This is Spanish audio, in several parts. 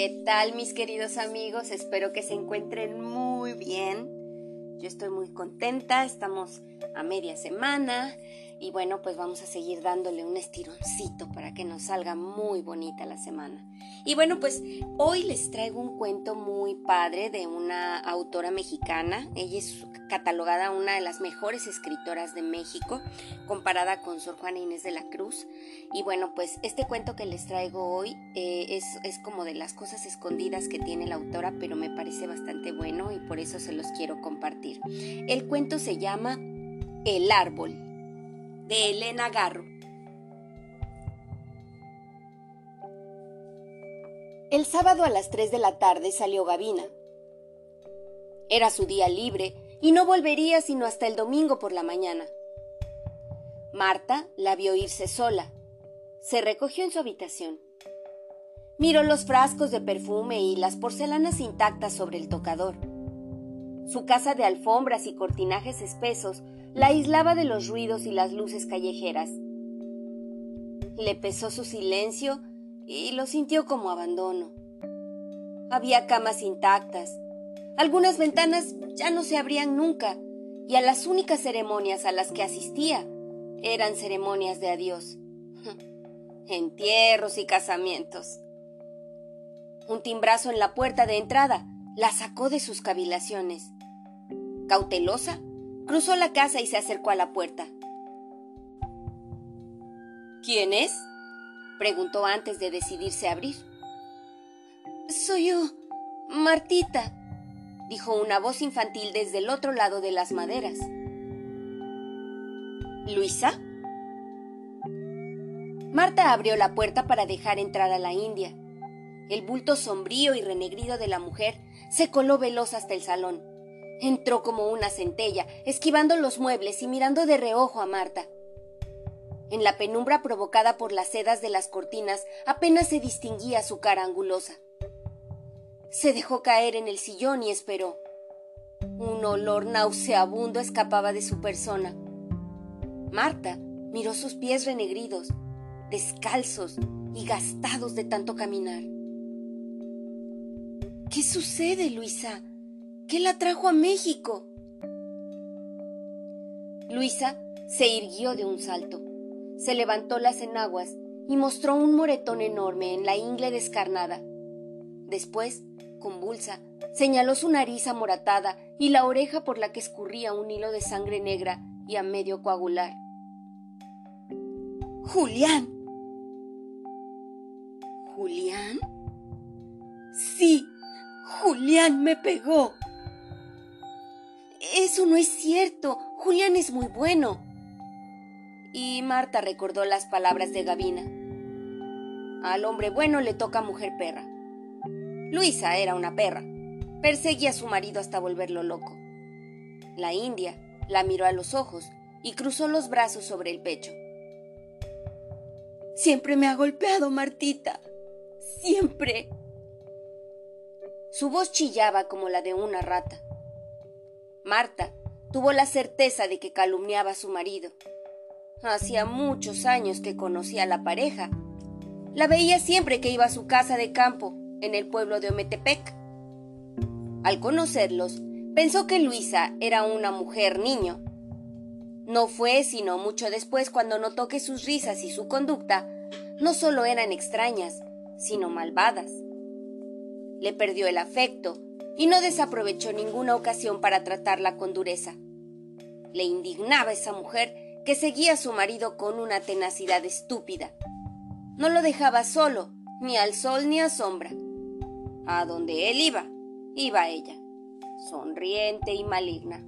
¿Qué tal mis queridos amigos? Espero que se encuentren muy bien. Yo estoy muy contenta, estamos a media semana y bueno, pues vamos a seguir dándole un estironcito para que nos salga muy bonita la semana. Y bueno, pues hoy les traigo un cuento muy padre de una autora mexicana. Ella es catalogada una de las mejores escritoras de México, comparada con Sor Juana Inés de la Cruz. Y bueno, pues este cuento que les traigo hoy eh, es, es como de las cosas escondidas que tiene la autora, pero me parece bastante bueno y por eso se los quiero compartir. El cuento se llama El árbol de Elena Garro. El sábado a las 3 de la tarde salió Gavina. Era su día libre y no volvería sino hasta el domingo por la mañana. Marta la vio irse sola. Se recogió en su habitación. Miró los frascos de perfume y las porcelanas intactas sobre el tocador. Su casa de alfombras y cortinajes espesos la aislaba de los ruidos y las luces callejeras. Le pesó su silencio y lo sintió como abandono. Había camas intactas. Algunas ventanas ya no se abrían nunca y a las únicas ceremonias a las que asistía eran ceremonias de adiós. Entierros y casamientos. Un timbrazo en la puerta de entrada la sacó de sus cavilaciones. Cautelosa, Cruzó la casa y se acercó a la puerta. ¿Quién es? preguntó antes de decidirse a abrir. Soy yo, Martita, dijo una voz infantil desde el otro lado de las maderas. ¿Luisa? Marta abrió la puerta para dejar entrar a la india. El bulto sombrío y renegrido de la mujer se coló veloz hasta el salón. Entró como una centella, esquivando los muebles y mirando de reojo a Marta. En la penumbra provocada por las sedas de las cortinas apenas se distinguía su cara angulosa. Se dejó caer en el sillón y esperó. Un olor nauseabundo escapaba de su persona. Marta miró sus pies renegridos, descalzos y gastados de tanto caminar. ¿Qué sucede, Luisa? ¿Qué la trajo a México? Luisa se irguió de un salto, se levantó las enaguas y mostró un moretón enorme en la ingle descarnada. Después, convulsa, señaló su nariz amoratada y la oreja por la que escurría un hilo de sangre negra y a medio coagular. Julián. ¿Julián? Sí, Julián me pegó. Eso no es cierto. Julián es muy bueno. Y Marta recordó las palabras de Gavina. Al hombre bueno le toca mujer perra. Luisa era una perra. Perseguía a su marido hasta volverlo loco. La india la miró a los ojos y cruzó los brazos sobre el pecho. Siempre me ha golpeado, Martita. Siempre. Su voz chillaba como la de una rata. Marta tuvo la certeza de que calumniaba a su marido. Hacía muchos años que conocía a la pareja. La veía siempre que iba a su casa de campo, en el pueblo de Ometepec. Al conocerlos, pensó que Luisa era una mujer niño. No fue sino mucho después cuando notó que sus risas y su conducta no solo eran extrañas, sino malvadas. Le perdió el afecto y no desaprovechó ninguna ocasión para tratarla con dureza. Le indignaba esa mujer que seguía a su marido con una tenacidad estúpida. No lo dejaba solo, ni al sol ni a sombra. A donde él iba, iba ella, sonriente y maligna.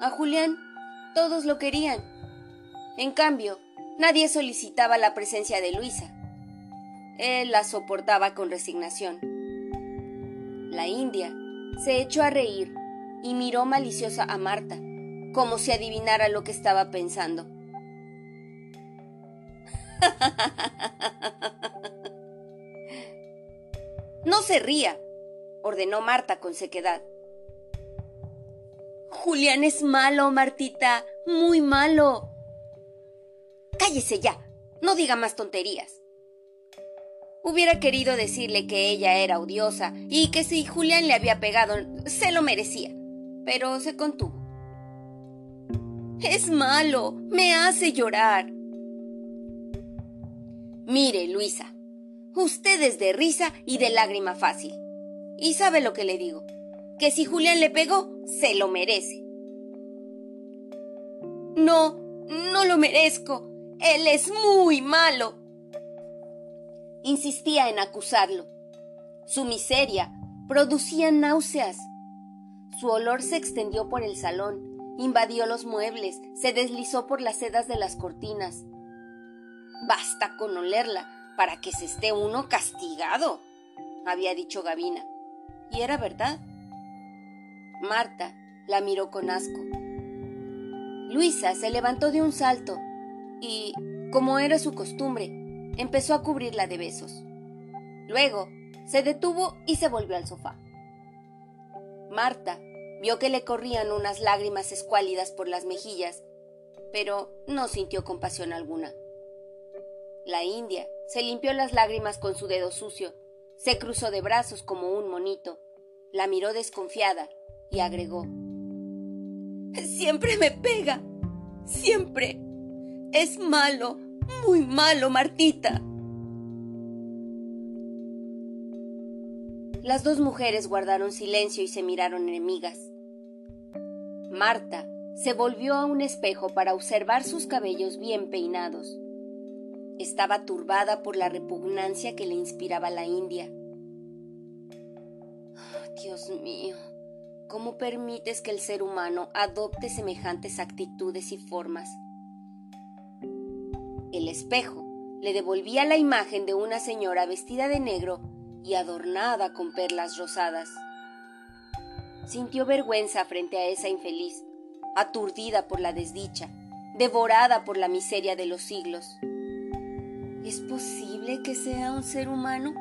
A Julián todos lo querían. En cambio, nadie solicitaba la presencia de Luisa. Él la soportaba con resignación la india, se echó a reír y miró maliciosa a Marta, como si adivinara lo que estaba pensando. No se ría, ordenó Marta con sequedad. Julián es malo, Martita, muy malo. Cállese ya, no diga más tonterías. Hubiera querido decirle que ella era odiosa y que si Julián le había pegado, se lo merecía, pero se contuvo. Es malo, me hace llorar. Mire, Luisa, usted es de risa y de lágrima fácil. Y sabe lo que le digo, que si Julián le pegó, se lo merece. No, no lo merezco. Él es muy malo. Insistía en acusarlo. Su miseria producía náuseas. Su olor se extendió por el salón, invadió los muebles, se deslizó por las sedas de las cortinas. Basta con olerla para que se esté uno castigado, había dicho Gavina. Y era verdad. Marta la miró con asco. Luisa se levantó de un salto y, como era su costumbre, empezó a cubrirla de besos. Luego se detuvo y se volvió al sofá. Marta vio que le corrían unas lágrimas escuálidas por las mejillas, pero no sintió compasión alguna. La india se limpió las lágrimas con su dedo sucio, se cruzó de brazos como un monito, la miró desconfiada y agregó Siempre me pega. Siempre. Es malo, muy malo, Martita. Las dos mujeres guardaron silencio y se miraron enemigas. Marta se volvió a un espejo para observar sus cabellos bien peinados. Estaba turbada por la repugnancia que le inspiraba la India. Oh, Dios mío, ¿cómo permites que el ser humano adopte semejantes actitudes y formas? El espejo le devolvía la imagen de una señora vestida de negro y adornada con perlas rosadas. Sintió vergüenza frente a esa infeliz, aturdida por la desdicha, devorada por la miseria de los siglos. ¿Es posible que sea un ser humano?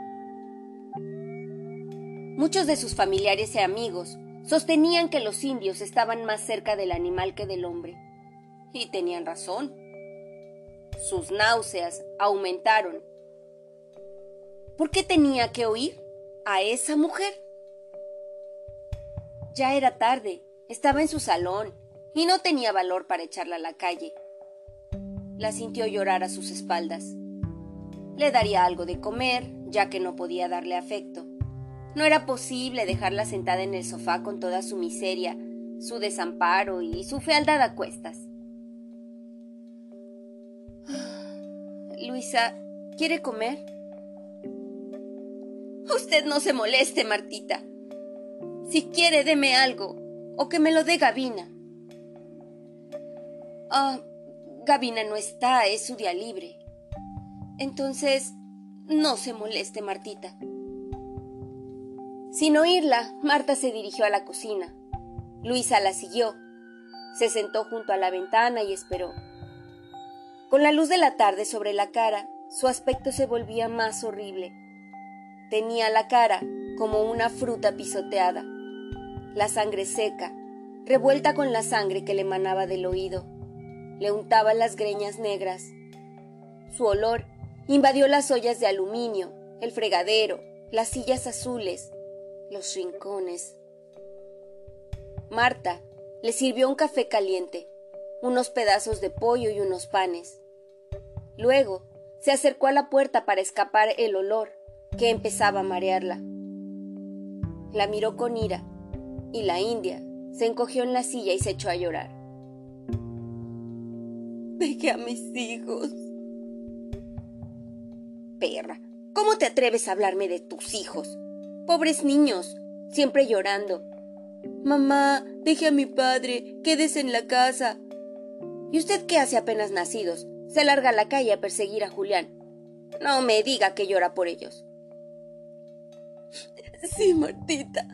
Muchos de sus familiares y amigos sostenían que los indios estaban más cerca del animal que del hombre. Y tenían razón. Sus náuseas aumentaron. ¿Por qué tenía que oír a esa mujer? Ya era tarde, estaba en su salón y no tenía valor para echarla a la calle. La sintió llorar a sus espaldas. Le daría algo de comer, ya que no podía darle afecto. No era posible dejarla sentada en el sofá con toda su miseria, su desamparo y su fealdad a cuestas. Luisa, ¿quiere comer? Usted no se moleste, Martita. Si quiere, deme algo, o que me lo dé Gavina. Ah, Gavina no está, es su día libre. Entonces, no se moleste, Martita. Sin oírla, Marta se dirigió a la cocina. Luisa la siguió. Se sentó junto a la ventana y esperó. Con la luz de la tarde sobre la cara, su aspecto se volvía más horrible. Tenía la cara como una fruta pisoteada, la sangre seca, revuelta con la sangre que le emanaba del oído. Le untaba las greñas negras. Su olor invadió las ollas de aluminio, el fregadero, las sillas azules, los rincones. Marta le sirvió un café caliente, unos pedazos de pollo y unos panes. Luego se acercó a la puerta para escapar el olor que empezaba a marearla. La miró con ira y la india se encogió en la silla y se echó a llorar. Pegué a mis hijos. Perra, ¿cómo te atreves a hablarme de tus hijos? Pobres niños, siempre llorando. Mamá, deje a mi padre, quédese en la casa. ¿Y usted qué hace apenas nacidos? Se larga a la calle a perseguir a Julián. No me diga que llora por ellos. Sí, Martita.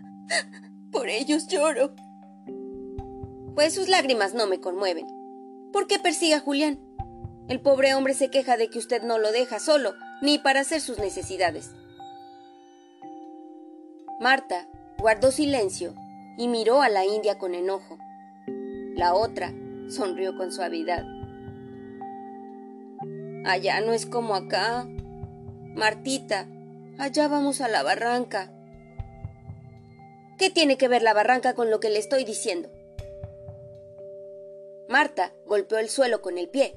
Por ellos lloro. Pues sus lágrimas no me conmueven. ¿Por qué persigue a Julián? El pobre hombre se queja de que usted no lo deja solo, ni para hacer sus necesidades. Marta guardó silencio y miró a la india con enojo. La otra sonrió con suavidad. Allá no es como acá. Martita, Allá vamos a la barranca. ¿Qué tiene que ver la barranca con lo que le estoy diciendo? Marta golpeó el suelo con el pie.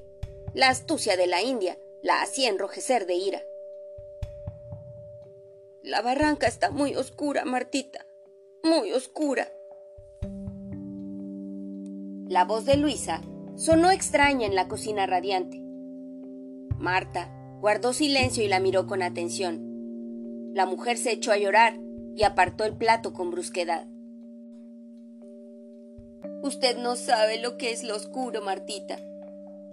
La astucia de la India la hacía enrojecer de ira. La barranca está muy oscura, Martita, muy oscura. La voz de Luisa sonó extraña en la cocina radiante. Marta guardó silencio y la miró con atención. La mujer se echó a llorar y apartó el plato con brusquedad. Usted no sabe lo que es lo oscuro, Martita.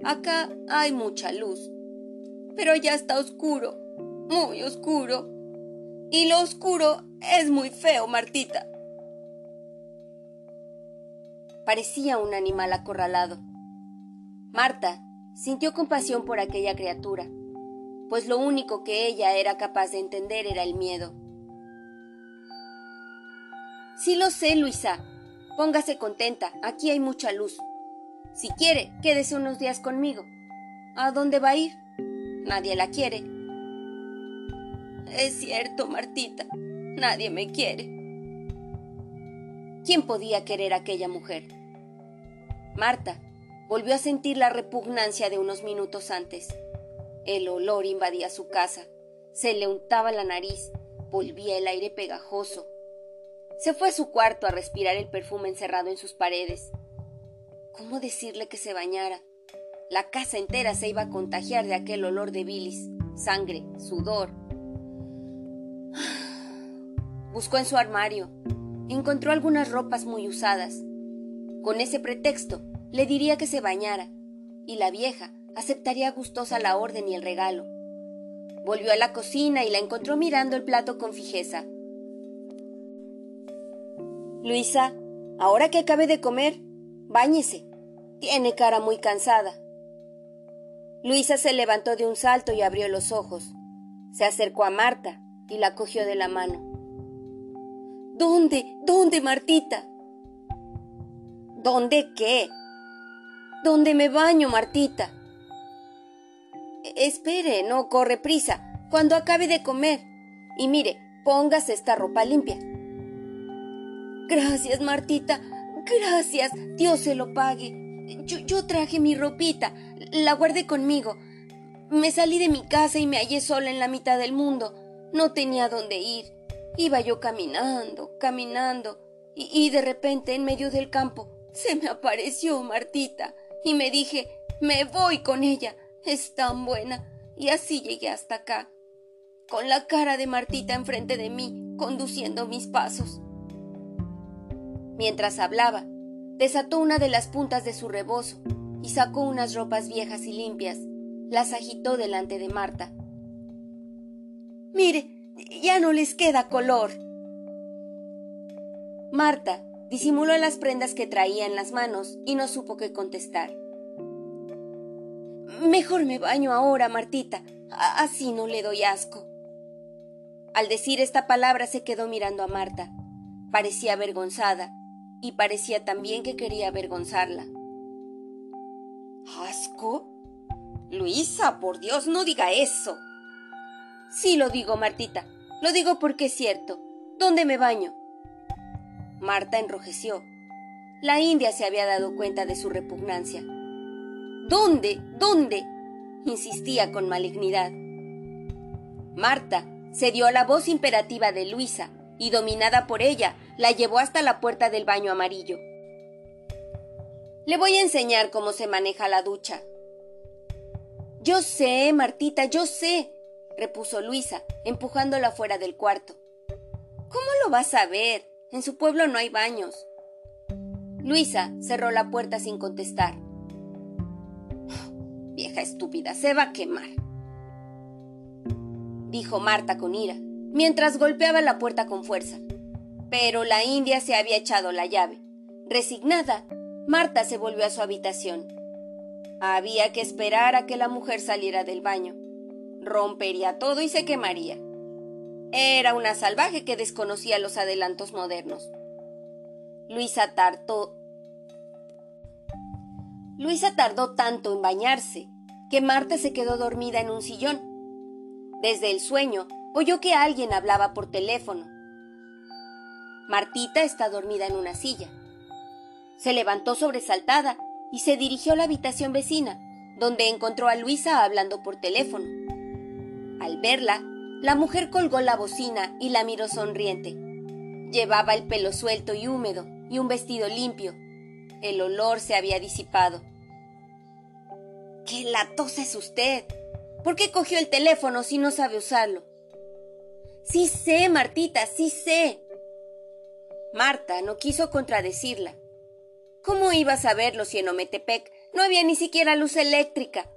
Acá hay mucha luz, pero ya está oscuro, muy oscuro. Y lo oscuro es muy feo, Martita. Parecía un animal acorralado. Marta sintió compasión por aquella criatura, pues lo único que ella era capaz de entender era el miedo. Sí lo sé, Luisa. Póngase contenta, aquí hay mucha luz. Si quiere, quédese unos días conmigo. ¿A dónde va a ir? Nadie la quiere. Es cierto, Martita, nadie me quiere. ¿Quién podía querer a aquella mujer? Marta volvió a sentir la repugnancia de unos minutos antes. El olor invadía su casa, se le untaba la nariz, volvía el aire pegajoso. Se fue a su cuarto a respirar el perfume encerrado en sus paredes. ¿Cómo decirle que se bañara? La casa entera se iba a contagiar de aquel olor de bilis, sangre, sudor, Buscó en su armario. Encontró algunas ropas muy usadas. Con ese pretexto, le diría que se bañara, y la vieja aceptaría gustosa la orden y el regalo. Volvió a la cocina y la encontró mirando el plato con fijeza. Luisa, ahora que acabe de comer, báñese. Tiene cara muy cansada. Luisa se levantó de un salto y abrió los ojos. Se acercó a Marta y la cogió de la mano. ¿Dónde? ¿Dónde, Martita? ¿Dónde qué? ¿Dónde me baño, Martita? Espere, no corre prisa. Cuando acabe de comer. Y mire, póngase esta ropa limpia. Gracias, Martita. Gracias. Dios se lo pague. Yo, traje mi ropita. La guardé conmigo. Me salí de mi casa y me hallé sola en la mitad del mundo. No tenía dónde ir. Iba yo caminando, caminando, y, de repente en medio del campo se me apareció Martita y me dije, me voy con ella, es tan buena, y así llegué hasta acá, con la cara de Martita enfrente de mí, conduciendo mis pasos. Mientras hablaba, desató una de las puntas de su rebozo y sacó unas ropas viejas y limpias, las agitó delante de Marta. Mire, ya no les queda color. Marta disimuló las prendas que traía en las manos y no supo qué contestar. Mejor me baño ahora, Martita. Así no le doy asco. Al decir esta palabra se quedó mirando a Marta. Parecía avergonzada y parecía también que quería avergonzarla. ¿Asco? Luisa, por Dios, no diga eso. Sí lo digo, Martita. Lo digo porque es cierto. ¿Dónde me baño? Marta enrojeció. La india se había dado cuenta de su repugnancia. ¿Dónde? ¿Dónde? insistía con malignidad. Marta cedió a la voz imperativa de Luisa y, dominada por ella, la llevó hasta la puerta del baño amarillo. Le voy a enseñar cómo se maneja la ducha. Yo sé, Martita, yo sé, repuso Luisa, empujándola fuera del cuarto. ¿Cómo lo vas a ver? En su pueblo no hay baños. Luisa cerró la puerta sin contestar. Vieja estúpida, se va a quemar. Dijo Marta con ira, mientras golpeaba la puerta con fuerza. Pero la india se había echado la llave. Resignada, Marta se volvió a su habitación. Había que esperar a que la mujer saliera del baño rompería todo y se quemaría. Era una salvaje que desconocía los adelantos modernos. Luisa tardó. Luisa tardó tanto en bañarse que Marta se quedó dormida en un sillón. Desde el sueño oyó que alguien hablaba por teléfono. Martita está dormida en una silla. Se levantó sobresaltada y se dirigió a la habitación vecina, donde encontró a Luisa hablando por teléfono. Al verla, la mujer colgó la bocina y la miró sonriente. Llevaba el pelo suelto y húmedo y un vestido limpio. El olor se había disipado. ¡Qué latosa es usted! ¿Por qué cogió el teléfono si no sabe usarlo? Sí sé, Martita, sí sé. Marta no quiso contradecirla. ¿Cómo iba a saberlo si en Ometepec no había ni siquiera luz eléctrica?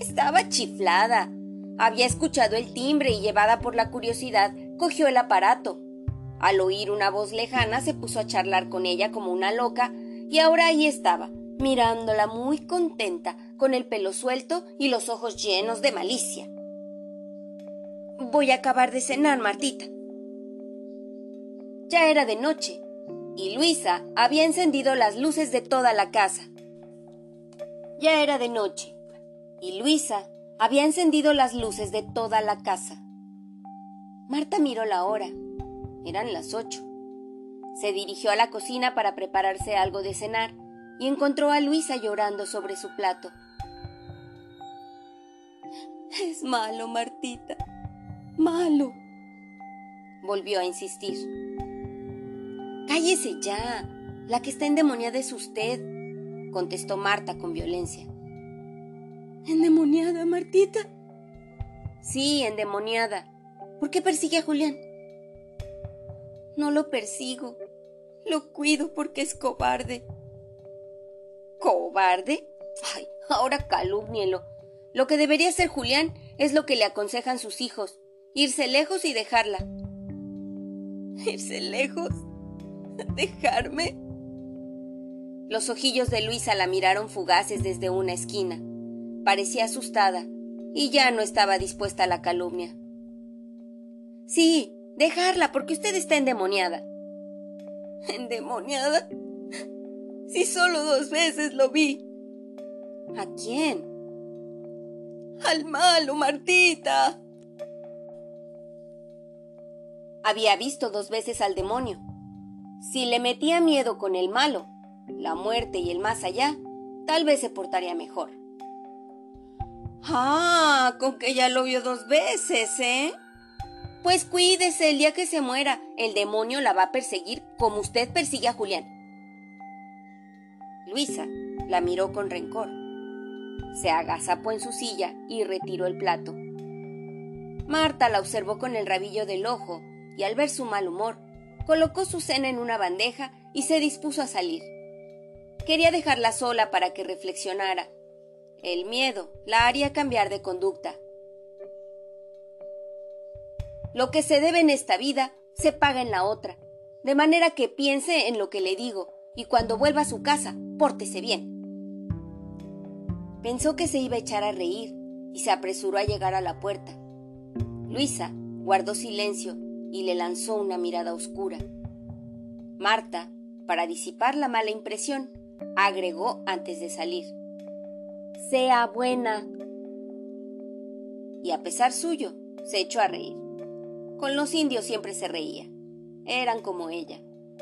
Estaba chiflada. Había escuchado el timbre y llevada por la curiosidad, cogió el aparato. Al oír una voz lejana se puso a charlar con ella como una loca y ahora ahí estaba, mirándola muy contenta, con el pelo suelto y los ojos llenos de malicia. Voy a acabar de cenar, Martita. Ya era de noche y Luisa había encendido las luces de toda la casa. Ya era de noche y Luisa había encendido las luces de toda la casa. Marta miró la hora. Eran las ocho. Se dirigió a la cocina para prepararse algo de cenar y encontró a Luisa llorando sobre su plato. Es malo, Martita. Malo. Volvió a insistir. Cállese ya. La que está endemoniada es usted, contestó Marta con violencia. ¿Endemoniada, Martita? Sí, endemoniada. ¿Por qué persigue a Julián? No lo persigo. Lo cuido porque es cobarde. ¿Cobarde? Ay, ahora calúmnielo. Lo que debería hacer Julián es lo que le aconsejan sus hijos, irse lejos y dejarla. ¿Irse lejos? ¿Dejarme? Los ojillos de Luisa la miraron fugaces desde una esquina. Parecía asustada y ya no estaba dispuesta a la calumnia. Sí, dejarla porque usted está endemoniada. ¿Endemoniada? Si solo dos veces lo vi. ¿A quién? Al malo, Martita. Había visto dos veces al demonio. Si le metía miedo con el malo, la muerte y el más allá, tal vez se portaría mejor. Ah, con que ya lo vio dos veces, ¿eh? Pues cuídese el día que se muera, el demonio la va a perseguir como usted persigue a Julián. Luisa la miró con rencor. Se agazapó en su silla y retiró el plato. Marta la observó con el rabillo del ojo y al ver su mal humor, colocó su cena en una bandeja y se dispuso a salir. Quería dejarla sola para que reflexionara. El miedo la haría cambiar de conducta. Lo que se debe en esta vida se paga en la otra, de manera que piense en lo que le digo y cuando vuelva a su casa Pórtese bien. Pensó que se iba a echar a reír y se apresuró a llegar a la puerta. Luisa guardó silencio y le lanzó una mirada oscura. Marta, para disipar la mala impresión, agregó antes de salir. Sea buena. Y a pesar suyo, se echó a reír. Con los indios siempre se reía. Eran como ella.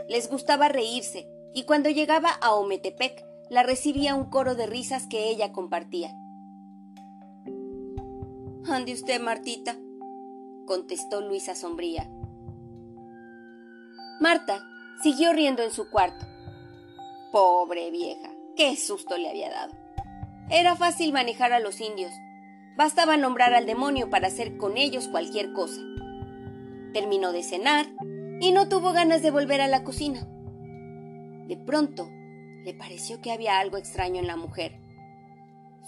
Les gustaba reírse y cuando llegaba a Ometepec la recibía un coro de risas que ella compartía. Ande usted, Martita, contestó Luisa sombría. Marta siguió riendo en su cuarto. Pobre vieja, qué susto le había dado. Era fácil manejar a los indios. Bastaba nombrar al demonio para hacer con ellos cualquier cosa. Terminó de cenar y no tuvo ganas de volver a la cocina. De pronto, le pareció que había algo extraño en la mujer.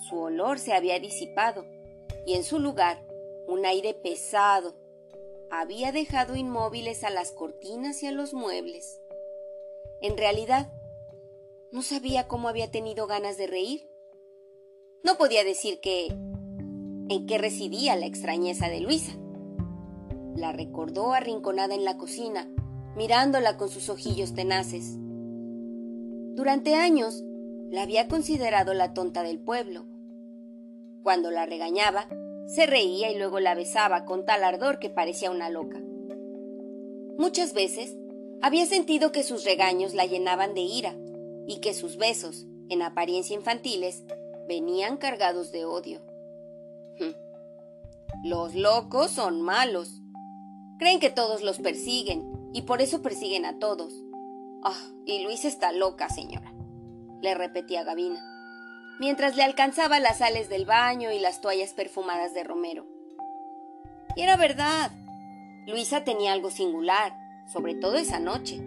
Su olor se había disipado y en su lugar un aire pesado había dejado inmóviles a las cortinas y a los muebles. En realidad, no sabía cómo había tenido ganas de reír. No podía decir que... en qué residía la extrañeza de Luisa. La recordó arrinconada en la cocina, mirándola con sus ojillos tenaces. Durante años la había considerado la tonta del pueblo. Cuando la regañaba, Se reía y luego la besaba con tal ardor que parecía una loca. Muchas veces había sentido que sus regaños la llenaban de ira y que sus besos, en apariencia infantiles, venían cargados de odio. Los locos son malos. Creen que todos los persiguen y por eso persiguen a todos. Ah, y Luisa está loca, señora, le repetía Gavina, mientras le alcanzaba las sales del baño y las toallas perfumadas de Romero. Y era verdad. Luisa tenía algo singular, sobre todo esa noche.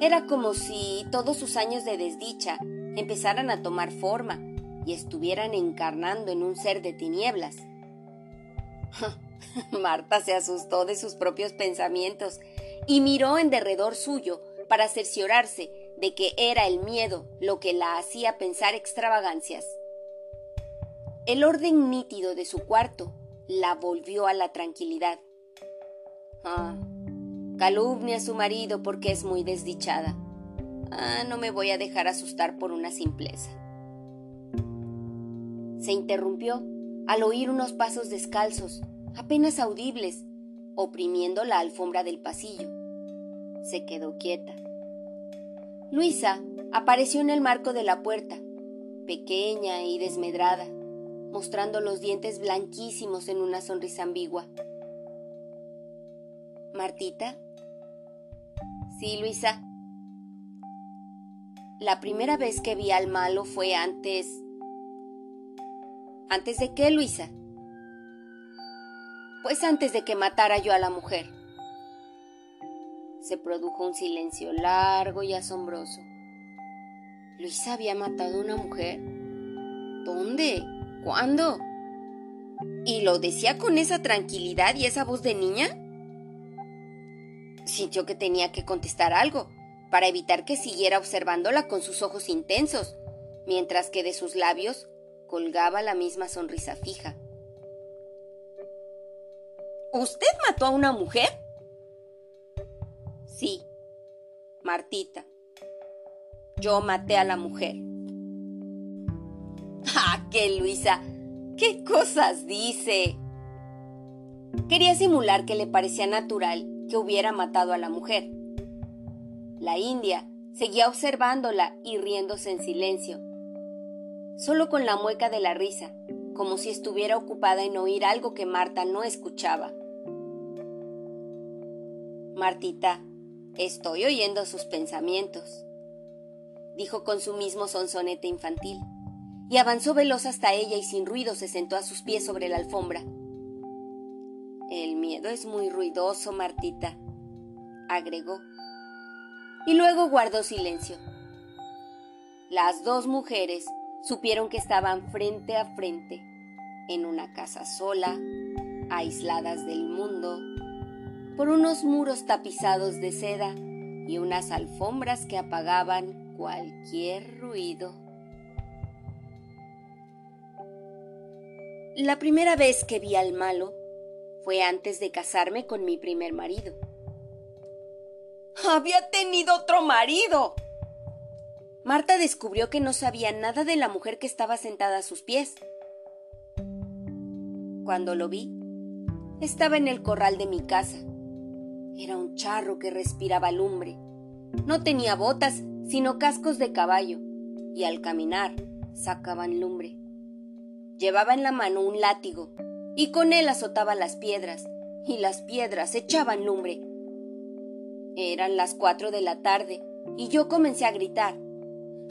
Era como si todos sus años de desdicha empezaran a tomar forma y estuvieran encarnando en un ser de tinieblas. Marta se asustó de sus propios pensamientos y miró en derredor suyo para cerciorarse de que era el miedo lo que la hacía pensar extravagancias. El orden nítido de su cuarto la volvió a la tranquilidad. Ah, calumnia a su marido porque es muy desdichada. Ah, no me voy a dejar asustar por una simpleza. Se interrumpió al oír unos pasos descalzos, apenas audibles, oprimiendo la alfombra del pasillo. Se quedó quieta. Luisa apareció en el marco de la puerta, pequeña y desmedrada, mostrando los dientes blanquísimos en una sonrisa ambigua. ¿Martita? Sí, Luisa. La primera vez que vi al malo fue antes... ¿Antes de qué, Luisa? Pues antes de que matara yo a la mujer. Se produjo un silencio largo y asombroso. ¿Luisa había matado a una mujer? ¿Dónde? ¿Cuándo? ¿Y lo decía con esa tranquilidad y esa voz de niña? Sintió que tenía que contestar algo, para evitar que siguiera observándola con sus ojos intensos, mientras que de sus labios colgaba la misma sonrisa fija. ¿Usted mató a una mujer? Sí, Martita. Yo maté a la mujer. ¡Ah, qué Luisa! ¿Qué cosas dice? Quería simular que le parecía natural que hubiera matado a la mujer. La india seguía observándola y riéndose en silencio, solo con la mueca de la risa, como si estuviera ocupada en oír algo que Marta no escuchaba. Martita, estoy oyendo sus pensamientos, dijo con su mismo sonsonete infantil, y avanzó veloz hasta ella y sin ruido se sentó a sus pies sobre la alfombra. El miedo es muy ruidoso, Martita, agregó, y luego guardó silencio. Las dos mujeres supieron que estaban frente a frente, en una casa sola, aisladas del mundo, por unos muros tapizados de seda y unas alfombras que apagaban cualquier ruido. La primera vez que vi al malo fue antes de casarme con mi primer marido. Había tenido otro marido. Marta descubrió que no sabía nada de la mujer que estaba sentada a sus pies. Cuando lo vi, estaba en el corral de mi casa. Era un charro que respiraba lumbre. No tenía botas, sino cascos de caballo, y al caminar sacaban lumbre. Llevaba en la mano un látigo y con él azotaba las piedras, y las piedras echaban lumbre. Eran las cuatro de la tarde, y yo comencé a gritar.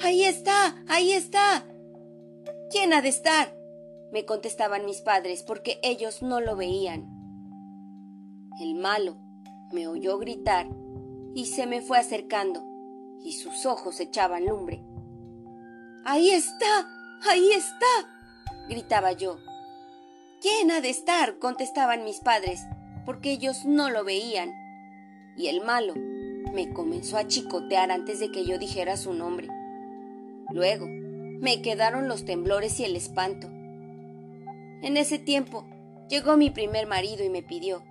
¡Ahí está! ¡Ahí está! ¿Quién ha de estar? me contestaban mis padres porque ellos no lo veían. El malo me oyó gritar y se me fue acercando, y sus ojos echaban lumbre. ¡Ahí está! ¡Ahí está! gritaba yo. ¿Quién ha de estar? contestaban mis padres, porque ellos no lo veían. Y el malo me comenzó a chicotear antes de que yo dijera su nombre. Luego me quedaron los temblores y el espanto. En ese tiempo llegó mi primer marido y me pidió,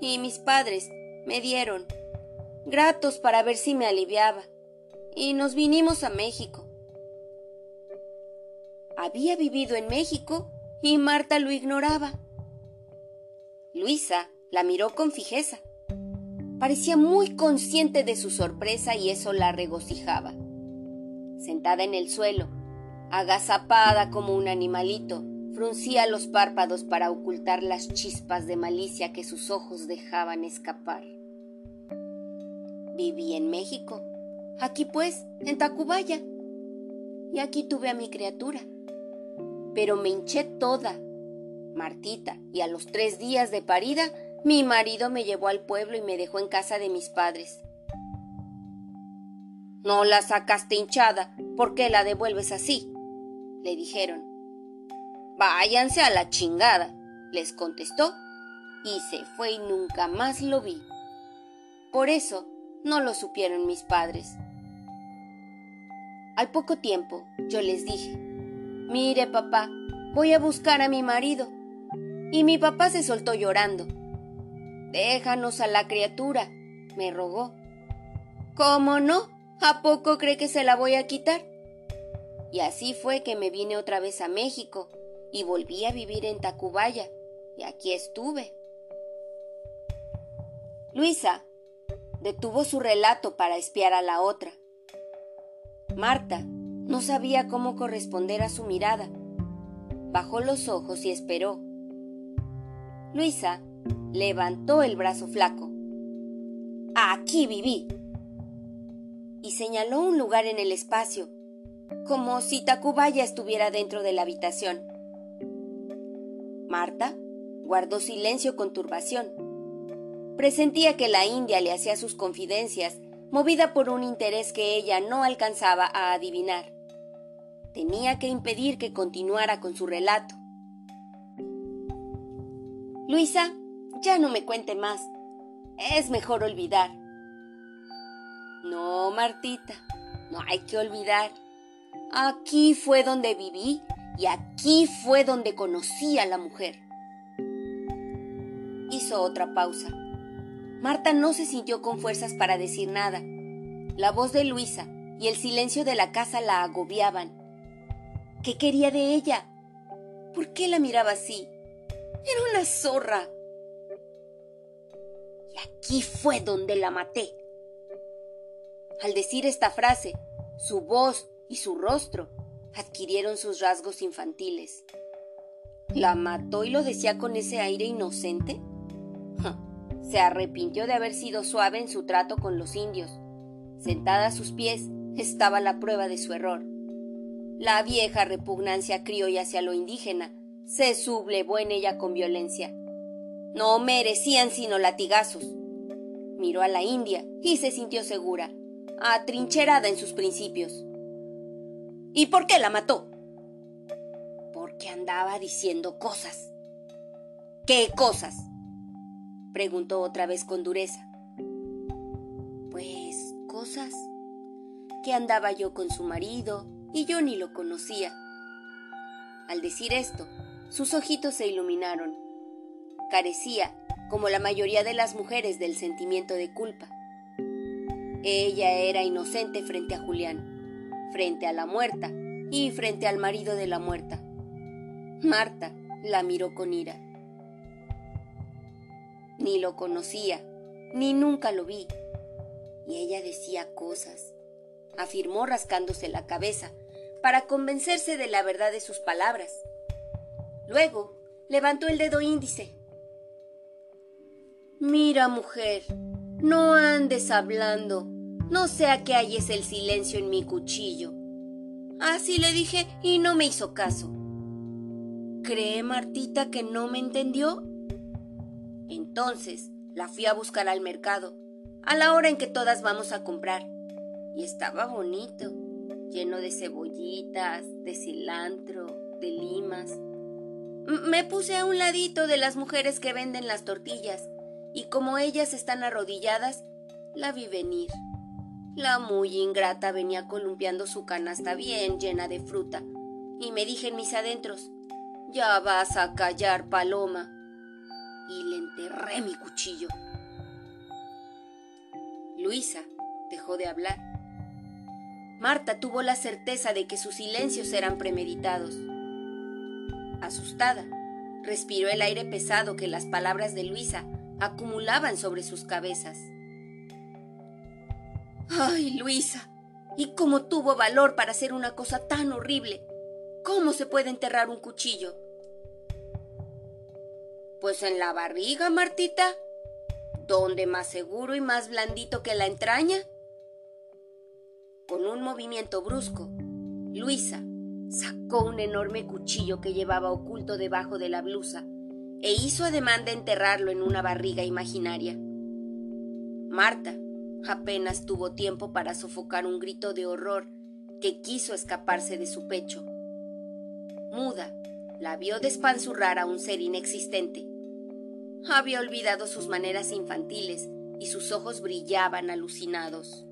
y mis padres me dieron, gratos para ver si me aliviaba, y nos vinimos a México. Había vivido en México y Marta lo ignoraba. Luisa la miró con fijeza. Parecía muy consciente de su sorpresa y eso la regocijaba. Sentada en el suelo, agazapada como un animalito, fruncía los párpados para ocultar las chispas de malicia que sus ojos dejaban escapar. Viví en México, aquí pues, en Tacubaya, y aquí tuve a mi criatura. Pero me hinché toda, Martita, y a los tres días de parida mi marido me llevó al pueblo y me dejó en casa de mis padres. No la sacaste hinchada, ¿por qué la devuelves así? le dijeron. Váyanse a la chingada, les contestó, y se fue y nunca más lo vi. Por eso no lo supieron mis padres. Al poco tiempo yo les dije, mire papá, voy a buscar a mi marido. Y mi papá se soltó llorando. Déjanos a la criatura, me rogó. ¿Cómo no? ¿A poco cree que se la voy a quitar? Y así fue que me vine otra vez a México y volví a vivir en Tacubaya, y aquí estuve. Luisa detuvo su relato para espiar a la otra. Marta no sabía cómo corresponder a su mirada. Bajó los ojos y esperó. Luisa levantó el brazo flaco. Aquí viví. Y señaló un lugar en el espacio, como si Tacubaya estuviera dentro de la habitación. Marta guardó silencio con turbación. Presentía que la India le hacía sus confidencias, movida por un interés que ella no alcanzaba a adivinar. Tenía que impedir que continuara con su relato. Luisa, ya no me cuente más. Es mejor olvidar. No, Martita, no hay que olvidar. Aquí fue donde viví y aquí fue donde conocí a la mujer. Hizo otra pausa. Marta no se sintió con fuerzas para decir nada. La voz de Luisa y el silencio de la casa la agobiaban. ¿Qué quería de ella? ¿Por qué la miraba así? Era una zorra. Y aquí fue donde la maté. Al decir esta frase, su voz y su rostro adquirieron sus rasgos infantiles. ¿La mató y lo decía con ese aire inocente? Se arrepintió de haber sido suave en su trato con los indios. Sentada a sus pies estaba la prueba de su error. La vieja repugnancia criolla hacia lo indígena se sublevó en ella con violencia. No merecían sino latigazos. Miró a la India y se sintió segura, atrincherada en sus principios. ¿Y por qué la mató? Porque andaba diciendo cosas. ¿Qué cosas? preguntó otra vez con dureza. Pues cosas. Que andaba yo con su marido y yo ni lo conocía. Al decir esto, sus ojitos se iluminaron. Carecía, como la mayoría de las mujeres, del sentimiento de culpa. Ella era inocente frente a Julián, frente a la muerta y frente al marido de la muerta. Marta la miró con ira. Ni lo conocía, ni nunca lo vi. Y ella decía cosas, afirmó rascándose la cabeza, para convencerse de la verdad de sus palabras. Luego levantó el dedo índice. Mira, mujer, no andes hablando, no sea que halles el silencio en mi cuchillo. Así le dije y no me hizo caso. ¿Cree Martita que no me entendió? Entonces la fui a buscar al mercado, a la hora en que todas vamos a comprar. Y estaba bonito, lleno de cebollitas, de cilantro, de limas me puse a un ladito de las mujeres que venden las tortillas, y como ellas están arrodilladas, la vi venir. La muy ingrata venía columpiando su canasta bien llena de fruta, y me dije en mis adentros, ya vas a callar, paloma. Y le enterré mi cuchillo. Luisa dejó de hablar. Marta tuvo la certeza de que sus silencios eran premeditados. asustada, respiró el aire pesado que las palabras de Luisa acumulaban sobre sus cabezas. ¡Ay, Luisa! ¿Y cómo tuvo valor para hacer una cosa tan horrible? ¿Cómo se puede enterrar un cuchillo? Pues en la barriga, Martita. ¿Dónde más seguro y más blandito que la entraña? Con un movimiento brusco, Luisa sacó un enorme cuchillo que llevaba oculto debajo de la blusa e hizo ademán de enterrarlo en una barriga imaginaria. Marta apenas tuvo tiempo para sofocar un grito de horror que quiso escaparse de su pecho. Muda, la vio despanzurrar a un ser inexistente. Había olvidado sus maneras infantiles y sus ojos brillaban alucinados.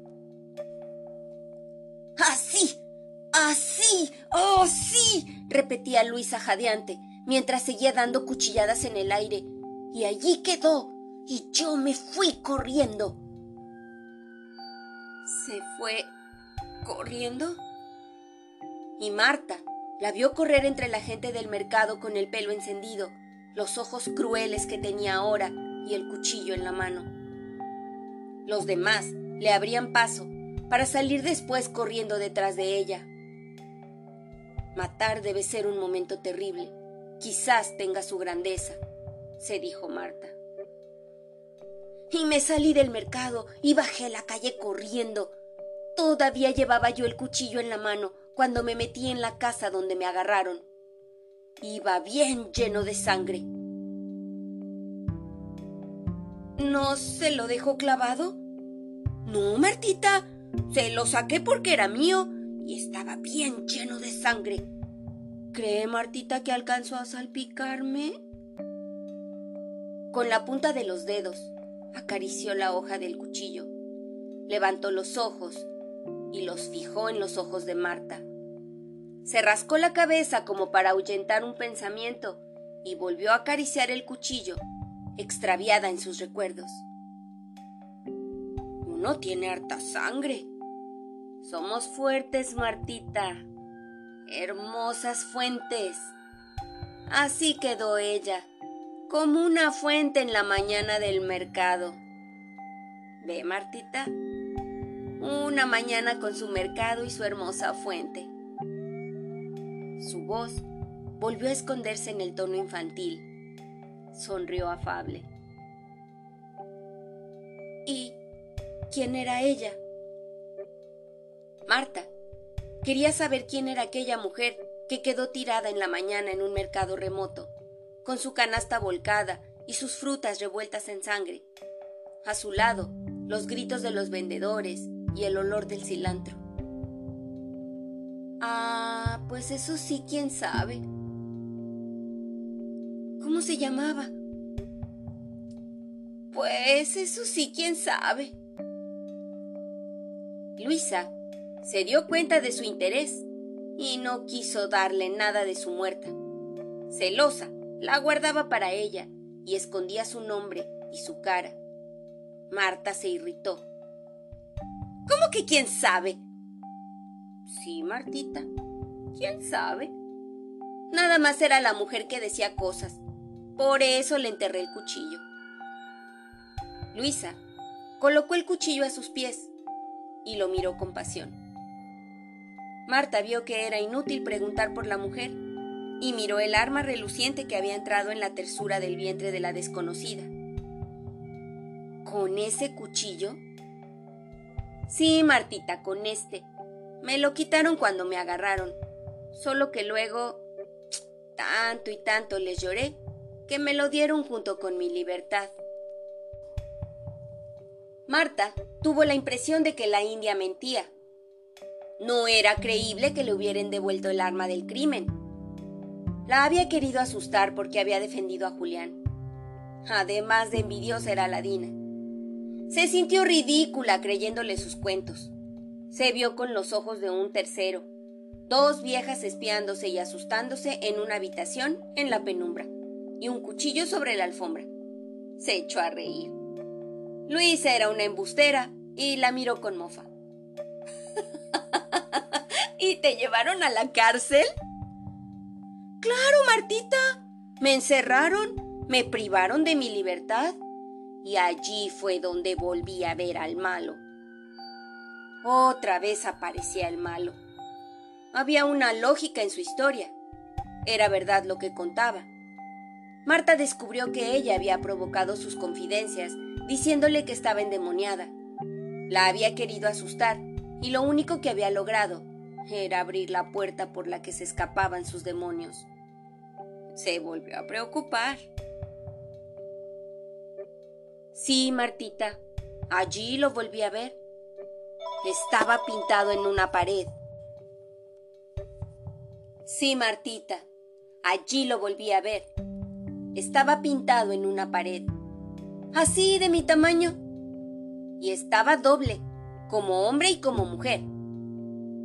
¡Así! ¡Así! ¡Oh, sí! repetía Luisa jadeante, mientras seguía dando cuchilladas en el aire. Y allí quedó, y yo me fui corriendo. ¿Se fue corriendo? Y Marta, la vio correr entre la gente del mercado con el pelo encendido, los ojos crueles que tenía ahora y el cuchillo en la mano. Los demás le abrían paso para salir después corriendo detrás de ella. Matar debe ser un momento terrible. Quizás tenga su grandeza, se dijo Marta. Y me salí del mercado y bajé la calle corriendo. Todavía llevaba yo el cuchillo en la mano cuando me metí en la casa donde me agarraron. Iba bien lleno de sangre. ¿No se lo dejó clavado? No, Martita, se lo saqué porque era mío y estaba bien lleno de sangre. ¿Cree Martita que alcanzó a salpicarme? Con la punta de los dedos acarició la hoja del cuchillo, levantó los ojos y los fijó en los ojos de Marta. Se rascó la cabeza como para ahuyentar un pensamiento y volvió a acariciar el cuchillo, extraviada en sus recuerdos. Uno tiene harta sangre. Somos fuertes, Martita. Hermosas fuentes. Así quedó ella, como una fuente en la mañana del mercado. ¿Ve, Martita? una mañana con su mercado y su hermosa fuente. Su voz volvió a esconderse en el tono infantil. Sonrió afable. ¿Y quién era ella? Marta quería saber quién era aquella mujer que quedó tirada en la mañana en un mercado remoto, con su canasta volcada y sus frutas revueltas en sangre. A su lado, los gritos de los vendedores y el olor del cilantro. Ah, pues eso sí, quién sabe. ¿Cómo se llamaba? Pues eso sí, quién sabe. Luisa se dio cuenta de su interés y no quiso darle nada de su muerta. Celosa, la guardaba para ella y escondía su nombre y su cara. Marta se irritó ¿Cómo que quién sabe? Sí, Martita, quién sabe. Nada más era la mujer que decía cosas. Por eso le enterré el cuchillo. Luisa colocó el cuchillo a sus pies y lo miró con pasión. Marta vio que era inútil preguntar por la mujer y miró el arma reluciente que había entrado en la tersura del vientre de la desconocida. ¿Con ese cuchillo? Sí, Martita, con este. Me lo quitaron cuando me agarraron. Solo que luego... Tanto y tanto les lloré que me lo dieron junto con mi libertad. Marta tuvo la impresión de que la india mentía. No era creíble que le hubieran devuelto el arma del crimen. La había querido asustar porque había defendido a Julián. Además de envidiosa era Ladina. Se sintió ridícula creyéndole sus cuentos. Se vio con los ojos de un tercero, dos viejas espiándose y asustándose en una habitación en la penumbra, y un cuchillo sobre la alfombra. Se echó a reír. Luisa era una embustera y la miró con mofa. ¿Y te llevaron a la cárcel? Claro, Martita. Me encerraron, me privaron de mi libertad y allí fue donde volví a ver al malo. Otra vez aparecía el malo. Había una lógica en su historia. Era verdad lo que contaba. Marta descubrió que ella había provocado sus confidencias, diciéndole que estaba endemoniada. La había querido asustar, y lo único que había logrado era abrir la puerta por la que se escapaban sus demonios. Se volvió a preocupar. Sí, Martita, allí lo volví a ver. Estaba pintado en una pared. Sí, Martita, allí lo volví a ver. Estaba pintado en una pared. Así de mi tamaño. Y estaba doble, como hombre y como mujer.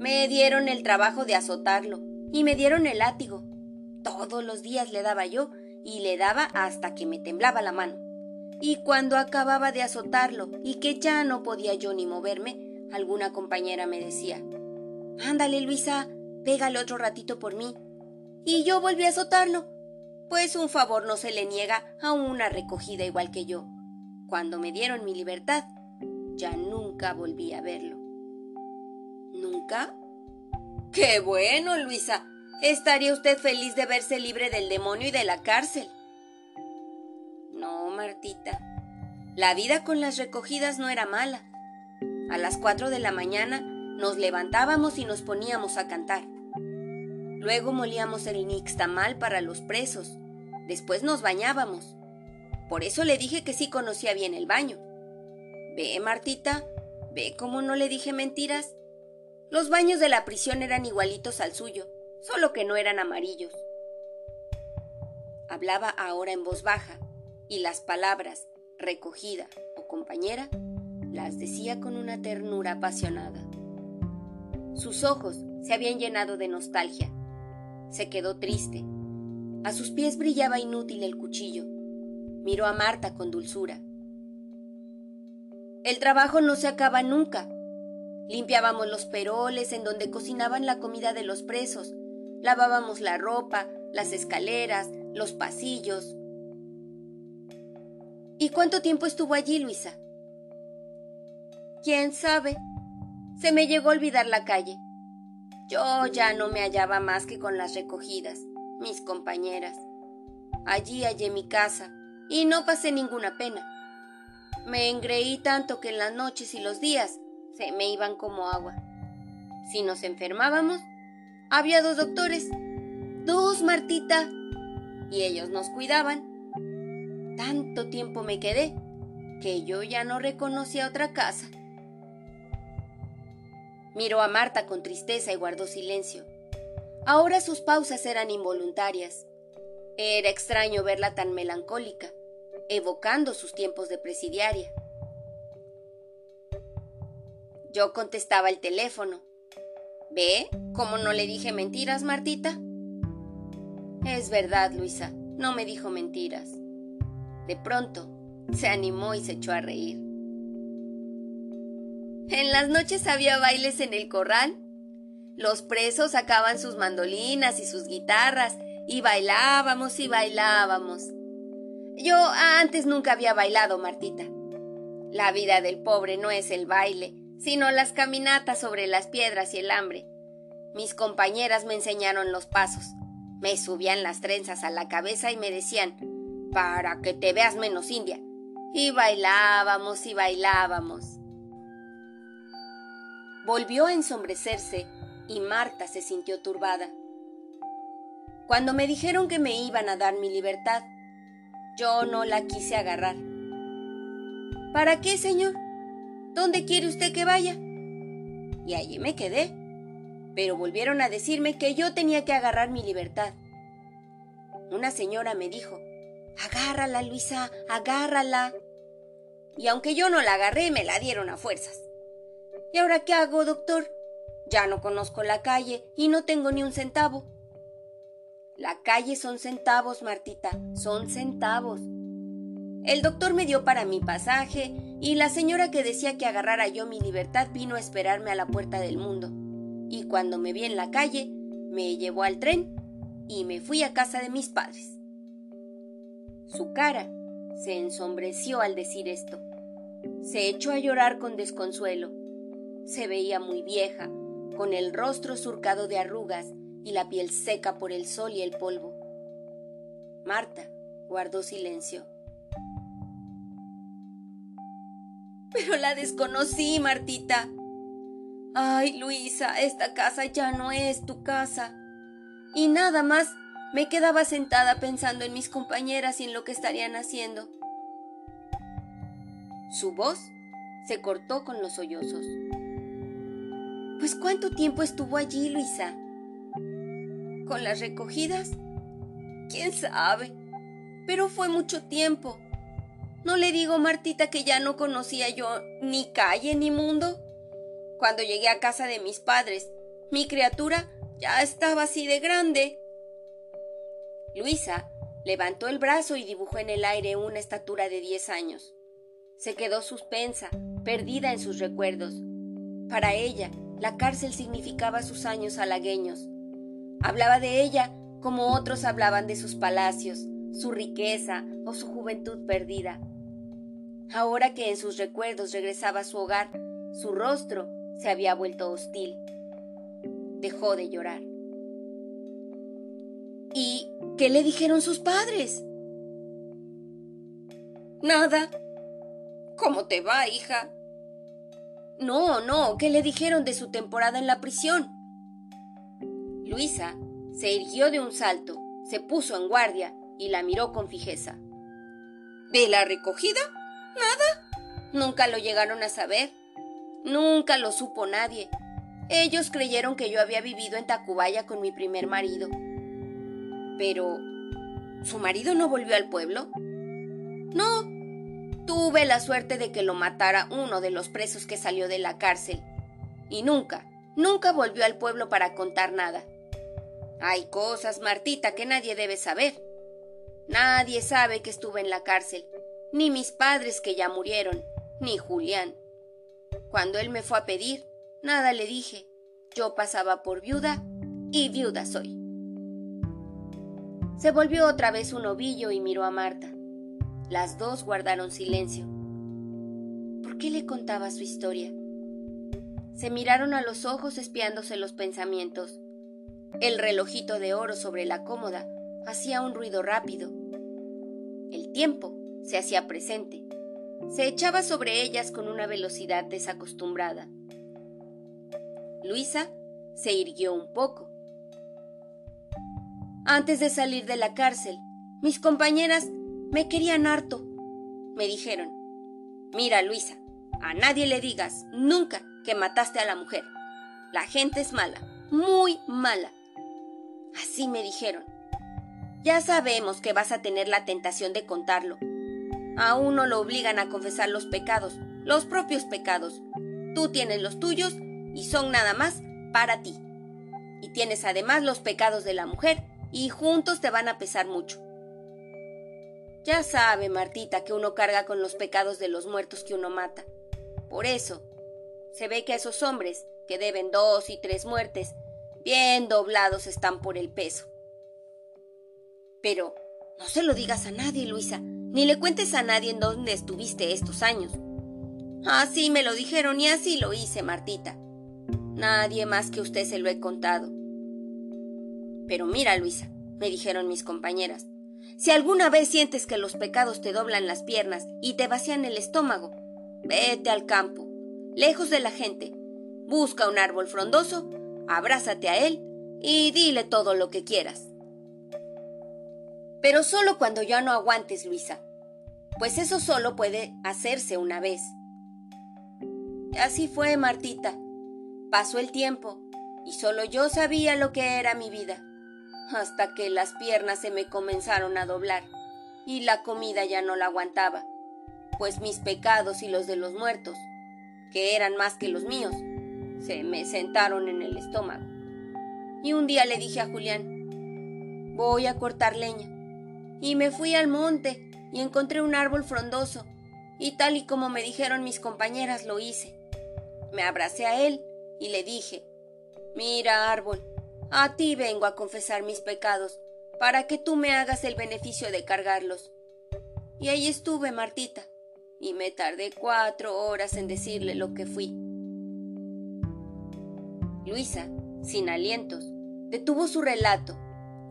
Me dieron el trabajo de azotarlo y me dieron el látigo. Todos los días le daba yo y le daba hasta que me temblaba la mano. Y cuando acababa de azotarlo y que ya no podía yo ni moverme, alguna compañera me decía, Ándale, Luisa, pégale otro ratito por mí. Y yo volví a azotarlo, pues un favor no se le niega a una recogida igual que yo. Cuando me dieron mi libertad, ya nunca volví a verlo. ¿Nunca? ¡Qué bueno, Luisa! Estaría usted feliz de verse libre del demonio y de la cárcel. No, Martita. La vida con las recogidas no era mala. A las cuatro de la mañana nos levantábamos y nos poníamos a cantar. Luego molíamos el nixtamal para los presos. Después nos bañábamos. Por eso le dije que sí conocía bien el baño. Ve, Martita, ve cómo no le dije mentiras. Los baños de la prisión eran igualitos al suyo, solo que no eran amarillos. Hablaba ahora en voz baja, y las palabras recogida o compañera las decía con una ternura apasionada. Sus ojos se habían llenado de nostalgia. Se quedó triste. A sus pies brillaba inútil el cuchillo. Miró a Marta con dulzura. El trabajo no se acaba nunca. Limpiábamos los peroles en donde cocinaban la comida de los presos. Lavábamos la ropa, las escaleras, los pasillos. ¿Y cuánto tiempo estuvo allí, Luisa? ¿Quién sabe? Se me llegó a olvidar la calle. Yo ya no me hallaba más que con las recogidas, mis compañeras. Allí hallé mi casa y no pasé ninguna pena. Me engreí tanto que en las noches y los días se me iban como agua. Si nos enfermábamos, había dos doctores. Dos, Martita. Y ellos nos cuidaban tanto tiempo me quedé que yo ya no reconocía otra casa. Miró a Marta con tristeza y guardó silencio. Ahora sus pausas eran involuntarias. Era extraño verla tan melancólica, evocando sus tiempos de presidiaria. Yo contestaba el teléfono. ¿Ve cómo no le dije mentiras, Martita? Es verdad, Luisa, no me dijo mentiras. De pronto, se animó y se echó a reír. En las noches había bailes en el corral. Los presos sacaban sus mandolinas y sus guitarras y bailábamos y bailábamos. Yo antes nunca había bailado, Martita. La vida del pobre no es el baile, sino las caminatas sobre las piedras y el hambre. Mis compañeras me enseñaron los pasos. Me subían las trenzas a la cabeza y me decían, para que te veas menos india. Y bailábamos y bailábamos. Volvió a ensombrecerse y Marta se sintió turbada. Cuando me dijeron que me iban a dar mi libertad, yo no la quise agarrar. ¿Para qué, señor? ¿Dónde quiere usted que vaya? Y allí me quedé. Pero volvieron a decirme que yo tenía que agarrar mi libertad. Una señora me dijo, Agárrala, Luisa, agárrala. Y aunque yo no la agarré, me la dieron a fuerzas. ¿Y ahora qué hago, doctor? Ya no conozco la calle y no tengo ni un centavo. La calle son centavos, Martita, son centavos. El doctor me dio para mi pasaje y la señora que decía que agarrara yo mi libertad vino a esperarme a la puerta del mundo. Y cuando me vi en la calle, me llevó al tren y me fui a casa de mis padres. Su cara se ensombreció al decir esto. Se echó a llorar con desconsuelo. Se veía muy vieja, con el rostro surcado de arrugas y la piel seca por el sol y el polvo. Marta guardó silencio. Pero la desconocí, Martita. Ay, Luisa, esta casa ya no es tu casa. Y nada más me quedaba sentada pensando en mis compañeras y en lo que estarían haciendo. Su voz se cortó con los sollozos. Pues cuánto tiempo estuvo allí, Luisa. ¿Con las recogidas? ¿Quién sabe? Pero fue mucho tiempo. No le digo, Martita, que ya no conocía yo ni calle ni mundo. Cuando llegué a casa de mis padres, mi criatura ya estaba así de grande. Luisa levantó el brazo y dibujó en el aire una estatura de diez años. Se quedó suspensa, perdida en sus recuerdos. Para ella, la cárcel significaba sus años halagueños. Hablaba de ella como otros hablaban de sus palacios, su riqueza o su juventud perdida. Ahora que en sus recuerdos regresaba a su hogar, su rostro se había vuelto hostil. Dejó de llorar. ¿Y qué le dijeron sus padres? Nada. ¿Cómo te va, hija? No, no, ¿qué le dijeron de su temporada en la prisión? Luisa se irguió de un salto, se puso en guardia y la miró con fijeza. ¿De la recogida? Nada. Nunca lo llegaron a saber. Nunca lo supo nadie. Ellos creyeron que yo había vivido en Tacubaya con mi primer marido. Pero... ¿Su marido no volvió al pueblo? No. Tuve la suerte de que lo matara uno de los presos que salió de la cárcel. Y nunca, nunca volvió al pueblo para contar nada. Hay cosas, Martita, que nadie debe saber. Nadie sabe que estuve en la cárcel, ni mis padres que ya murieron, ni Julián. Cuando él me fue a pedir, nada le dije. Yo pasaba por viuda y viuda soy. Se volvió otra vez un ovillo y miró a Marta. Las dos guardaron silencio. ¿Por qué le contaba su historia? Se miraron a los ojos espiándose los pensamientos. El relojito de oro sobre la cómoda hacía un ruido rápido. El tiempo se hacía presente se echaba sobre ellas con una velocidad desacostumbrada. Luisa se irguió un poco. Antes de salir de la cárcel, mis compañeras me querían harto. Me dijeron, mira Luisa, a nadie le digas nunca que mataste a la mujer. La gente es mala, muy mala. Así me dijeron. Ya sabemos que vas a tener la tentación de contarlo, a uno lo obligan a confesar los pecados, los propios pecados. Tú tienes los tuyos y son nada más para ti. Y tienes además los pecados de la mujer y juntos te van a pesar mucho. Ya sabe, Martita, que uno carga con los pecados de los muertos que uno mata. Por eso, se ve que esos hombres, que deben dos y tres muertes, bien doblados están por el peso. Pero no se lo digas a nadie, Luisa, ni le cuentes a nadie en dónde estuviste estos años. Así me lo dijeron y así lo hice, Martita. Nadie más que usted se lo he contado. Pero mira, Luisa, me dijeron mis compañeras, si alguna vez sientes que los pecados te doblan las piernas y te vacían el estómago, vete al campo, lejos de la gente, busca un árbol frondoso, abrázate a él y dile todo lo que quieras. Pero solo cuando ya no aguantes, Luisa, pues eso solo puede hacerse una vez. Así fue, Martita. Pasó el tiempo y solo yo sabía lo que era mi vida, hasta que las piernas se me comenzaron a doblar y la comida ya no la aguantaba, pues mis pecados y los de los muertos, que eran más que los míos, se me sentaron en el estómago. Y un día le dije a Julián, voy a cortar leña y me fui al monte y encontré un árbol frondoso, y tal y como me dijeron mis compañeras lo hice. Me abracé a él y le dije, Mira, árbol, A ti vengo a confesar mis pecados, para que tú me hagas el beneficio de cargarlos. Y ahí estuve, Martita, y me tardé cuatro horas en decirle lo que fui. Luisa, sin alientos, detuvo su relato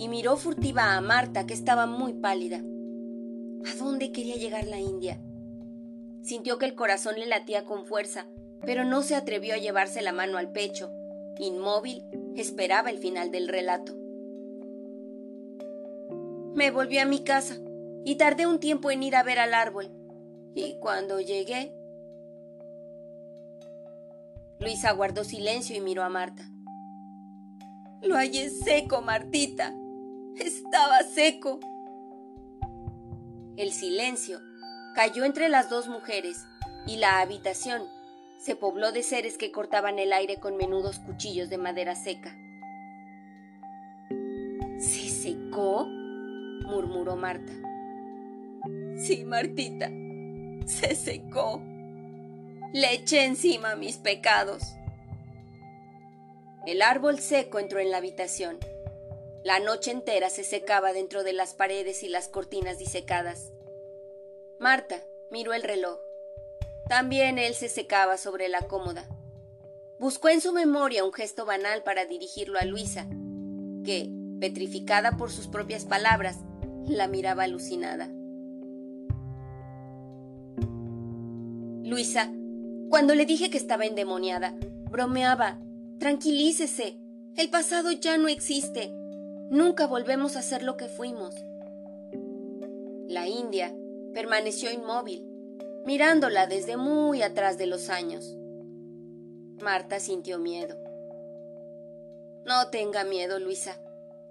y miró furtiva a Marta, que estaba muy pálida. ¿A dónde quería llegar la India? Sintió que el corazón le latía con fuerza, pero no se atrevió a llevarse la mano al pecho. Inmóvil, esperaba el final del relato. Me volví a mi casa y tardé un tiempo en ir a ver al árbol. Y cuando llegué... Luisa guardó silencio y miró a Marta. Lo hallé seco, Martita. Estaba seco. El silencio cayó entre las dos mujeres y la habitación se pobló de seres que cortaban el aire con menudos cuchillos de madera seca. ¿Se secó? murmuró Marta. Sí, Martita, se secó. Le eché encima mis pecados. El árbol seco entró en la habitación. La noche entera se secaba dentro de las paredes y las cortinas disecadas. Marta miró el reloj. También él se secaba sobre la cómoda. Buscó en su memoria un gesto banal para dirigirlo a Luisa, que, petrificada por sus propias palabras, la miraba alucinada. Luisa, cuando le dije que estaba endemoniada, bromeaba. Tranquilícese. El pasado ya no existe. Nunca volvemos a ser lo que fuimos. La India permaneció inmóvil, mirándola desde muy atrás de los años. Marta sintió miedo. No tenga miedo, Luisa.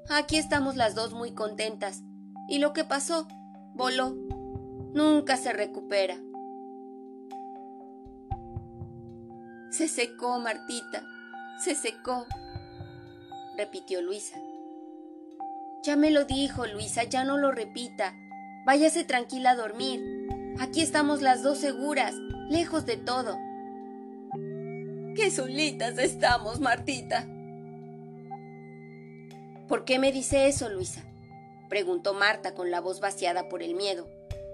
Aquí estamos las dos muy contentas. Y lo que pasó, voló. Nunca se recupera. Se secó, Martita. Se secó. repitió Luisa. Ya me lo dijo, Luisa, ya no lo repita. Váyase tranquila a dormir. Aquí estamos las dos seguras, lejos de todo. Qué solitas estamos, Martita. ¿Por qué me dice eso, Luisa? preguntó Marta con la voz vaciada por el miedo,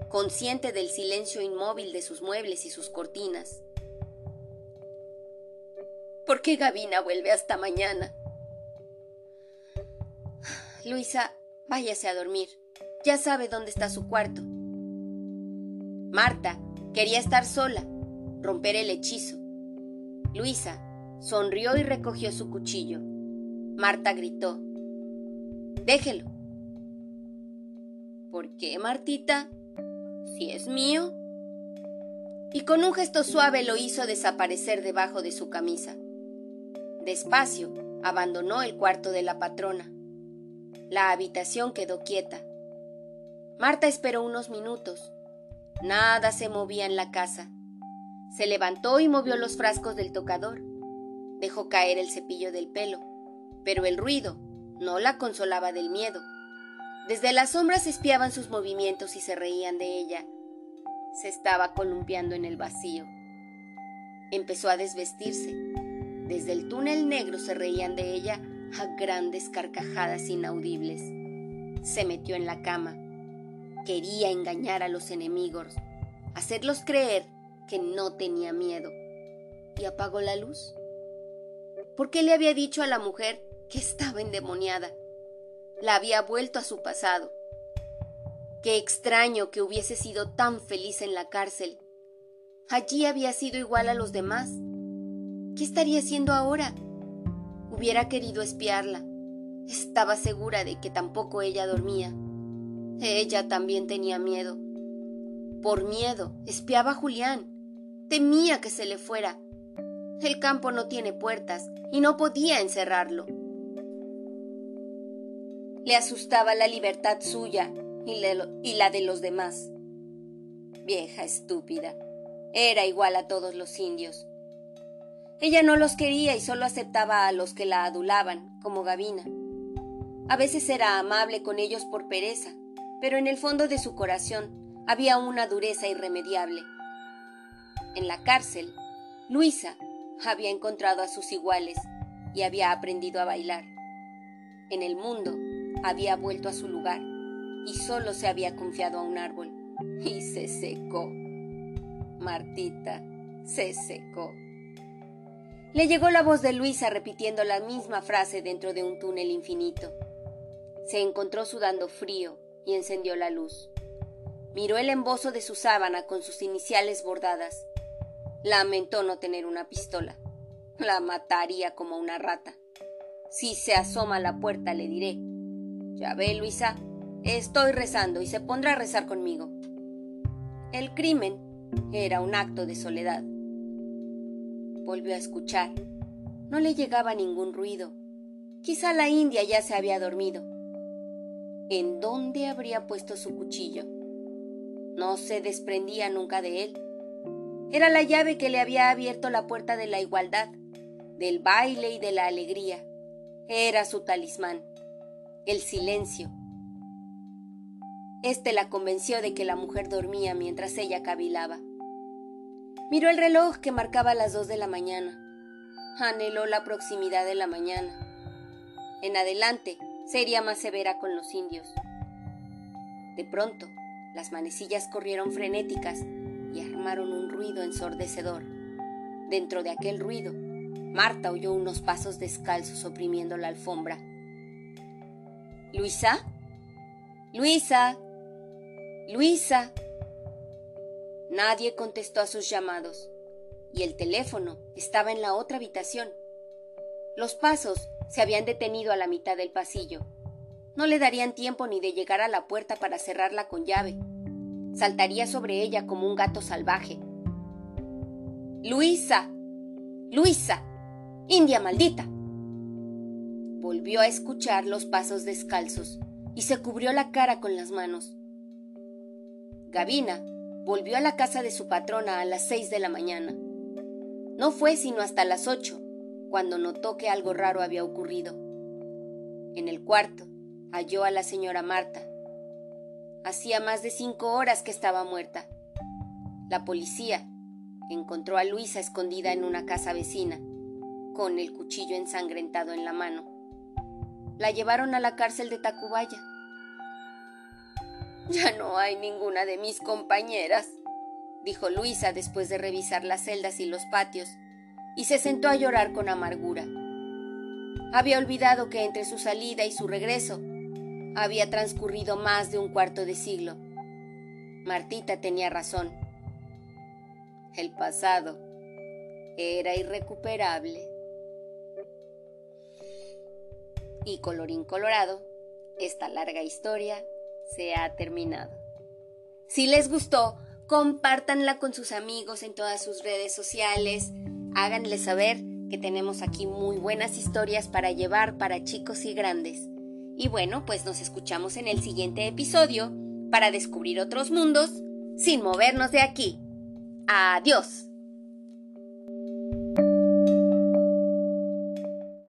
consciente del silencio inmóvil de sus muebles y sus cortinas. ¿Por qué Gavina vuelve hasta mañana? Luisa, váyase a dormir. Ya sabe dónde está su cuarto. Marta quería estar sola, romper el hechizo. Luisa sonrió y recogió su cuchillo. Marta gritó. Déjelo. ¿Por qué, Martita? Si es mío. Y con un gesto suave lo hizo desaparecer debajo de su camisa. Despacio, abandonó el cuarto de la patrona. La habitación quedó quieta. Marta esperó unos minutos. Nada se movía en la casa. Se levantó y movió los frascos del tocador. Dejó caer el cepillo del pelo, pero el ruido no la consolaba del miedo. Desde las sombras espiaban sus movimientos y se reían de ella. Se estaba columpiando en el vacío. Empezó a desvestirse. Desde el túnel negro se reían de ella a grandes carcajadas inaudibles. Se metió en la cama. Quería engañar a los enemigos, hacerlos creer que no tenía miedo. Y apagó la luz. ¿Por qué le había dicho a la mujer que estaba endemoniada? La había vuelto a su pasado. Qué extraño que hubiese sido tan feliz en la cárcel. Allí había sido igual a los demás. ¿Qué estaría haciendo ahora? Hubiera querido espiarla. Estaba segura de que tampoco ella dormía. Ella también tenía miedo. Por miedo, espiaba a Julián. Temía que se le fuera. El campo no tiene puertas y no podía encerrarlo. Le asustaba la libertad suya y, la de los demás. Vieja estúpida. Era igual a todos los indios. Ella no los quería y solo aceptaba a los que la adulaban, como Gavina. A veces era amable con ellos por pereza, pero en el fondo de su corazón había una dureza irremediable. En la cárcel, Luisa había encontrado a sus iguales y había aprendido a bailar. en el mundo había vuelto a su lugar y solo se había confiado a un árbol. Y se secó. Martita se secó. Le llegó la voz de Luisa repitiendo la misma frase dentro de un túnel infinito. Se encontró sudando frío y encendió la luz. Miró el embozo de su sábana con sus iniciales bordadas. Lamentó no tener una pistola. La mataría como una rata. Si se asoma a la puerta le diré. Ya ve, Luisa, estoy rezando y se pondrá a rezar conmigo. El crimen era un acto de soledad. Volvió a escuchar. No le llegaba ningún ruido. Quizá la india ya se había dormido. ¿En dónde habría puesto su cuchillo? No se desprendía nunca de él. Era la llave que le había abierto la puerta de la igualdad, del baile y de la alegría. Era su talismán, el silencio. Este la convenció de que la mujer dormía mientras ella cavilaba. Miró el reloj que marcaba las dos de la mañana. Anheló la proximidad de la mañana. En adelante sería más severa con los indios. De pronto, las manecillas corrieron frenéticas y armaron un ruido ensordecedor. Dentro de aquel ruido, Marta oyó unos pasos descalzos oprimiendo la alfombra. ¿Luisa? Luisa. Luisa. Nadie contestó a sus llamados, y el teléfono estaba en la otra habitación. Los pasos se habían detenido a la mitad del pasillo. No le darían tiempo ni de llegar a la puerta para cerrarla con llave. Saltaría sobre ella como un gato salvaje. Luisa. Luisa. India maldita. Volvió a escuchar los pasos descalzos y se cubrió la cara con las manos. Gavina volvió a la casa de su patrona a las seis de la mañana. No fue sino hasta las ocho cuando notó que algo raro había ocurrido. En el cuarto, halló a la señora Marta. Hacía más de cinco horas que estaba muerta. La policía encontró a Luisa escondida en una casa vecina, con el cuchillo ensangrentado en la mano. La llevaron a la cárcel de Tacubaya. Ya no hay ninguna de mis compañeras, dijo Luisa después de revisar las celdas y los patios, y se sentó a llorar con amargura. Había olvidado que entre su salida y su regreso había transcurrido más de un cuarto de siglo. Martita tenía razón. El pasado era irrecuperable. Y colorín colorado, esta larga historia se ha terminado. Si les gustó, compártanla con sus amigos en todas sus redes sociales, háganle saber que tenemos aquí muy buenas historias para llevar para chicos y grandes. Y bueno, pues nos escuchamos en el siguiente episodio para descubrir otros mundos sin movernos de aquí. Adiós.